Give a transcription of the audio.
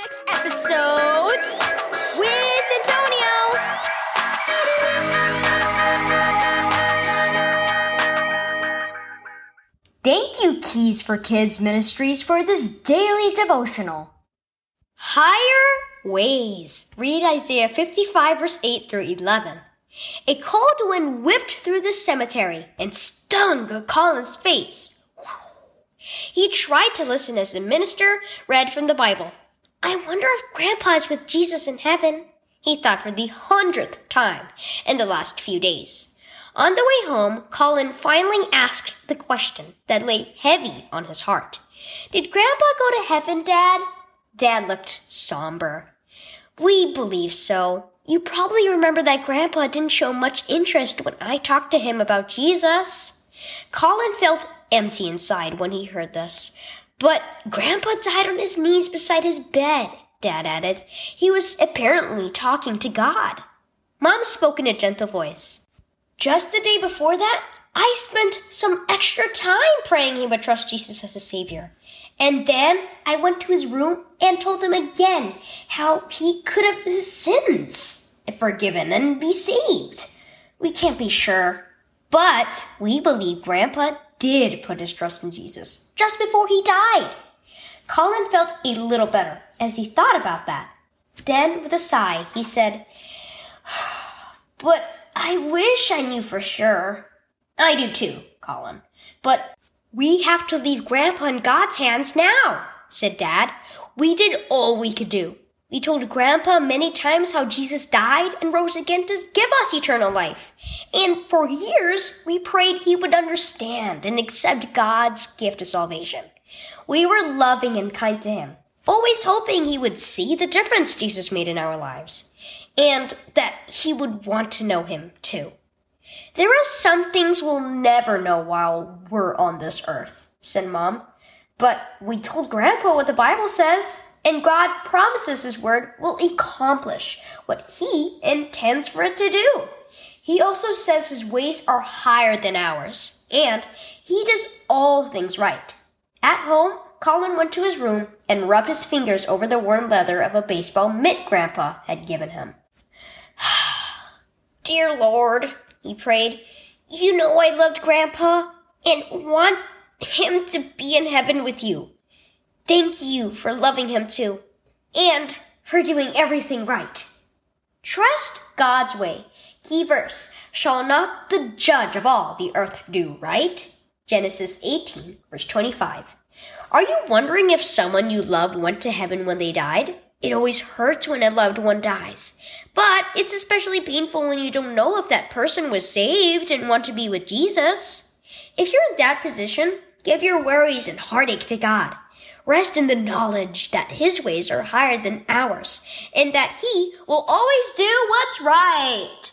next epiSOWdes with Antonio. Thank you, Keys for Kids Ministries, for this daily devotional. Higher ways. Read Isaiah 55, verse 8 through 11. A cold wind whipped through the cemetery and stung Colin's face. He tried to listen as the minister read from the Bible. I wonder if Grandpa is with Jesus in heaven, he thought for the hundredth time in the last few days. On the way home, Colin finally asked the question that lay heavy on his heart. Did Grandpa go to heaven, Dad? Dad looked somber. We believe so. You probably remember that Grandpa didn't show much interest when I talked to him about Jesus. Colin felt empty inside when he heard this. But Grandpa died on his knees beside his bed, Dad added. He was apparently talking to God. Mom spoke in a gentle voice. Just the day before that, I spent some extra time praying he would trust Jesus as a savior. And then I went to his room and told him again how he could have his sins forgiven and be saved. We can't be sure, but we believe Grandpa did put his trust in Jesus just before he died. Colin felt a little better as he thought about that. Then, with a sigh, he said, But I wish I knew for sure. I do too, Colin. But we have to leave Grandpa in God's hands now, said Dad. We did all we could do. We told Grandpa many times how Jesus died and rose again to give us eternal life. And for years, we prayed he would understand and accept God's gift of salvation. We were loving and kind to him, always hoping he would see the difference Jesus made in our lives, and that he would want to know him too. There are some things we'll never know while we're on this earth, said Mom. But we told Grandpa what the Bible says, and God promises His word will accomplish what He intends for it to do. He also says His ways are higher than ours, and He does all things right. At home, Colin went to his room and rubbed his fingers over the worn leather of a baseball mitt Grandpa had given him. Dear Lord, he prayed, you know I loved Grandpa and want him to be in heaven with you. Thank you for loving him too, and for doing everything right. Trust God's way. Key verse, shall not the judge of all the earth do right? Genesis 18, verse 25. Are you wondering if someone you love went to heaven when they died? It always hurts when a loved one dies. But it's especially painful when you don't know if that person was saved and want to be with Jesus. If you're in that position, give your worries and heartache to God. Rest in the knowledge that His ways are higher than ours and that He will always do what's right.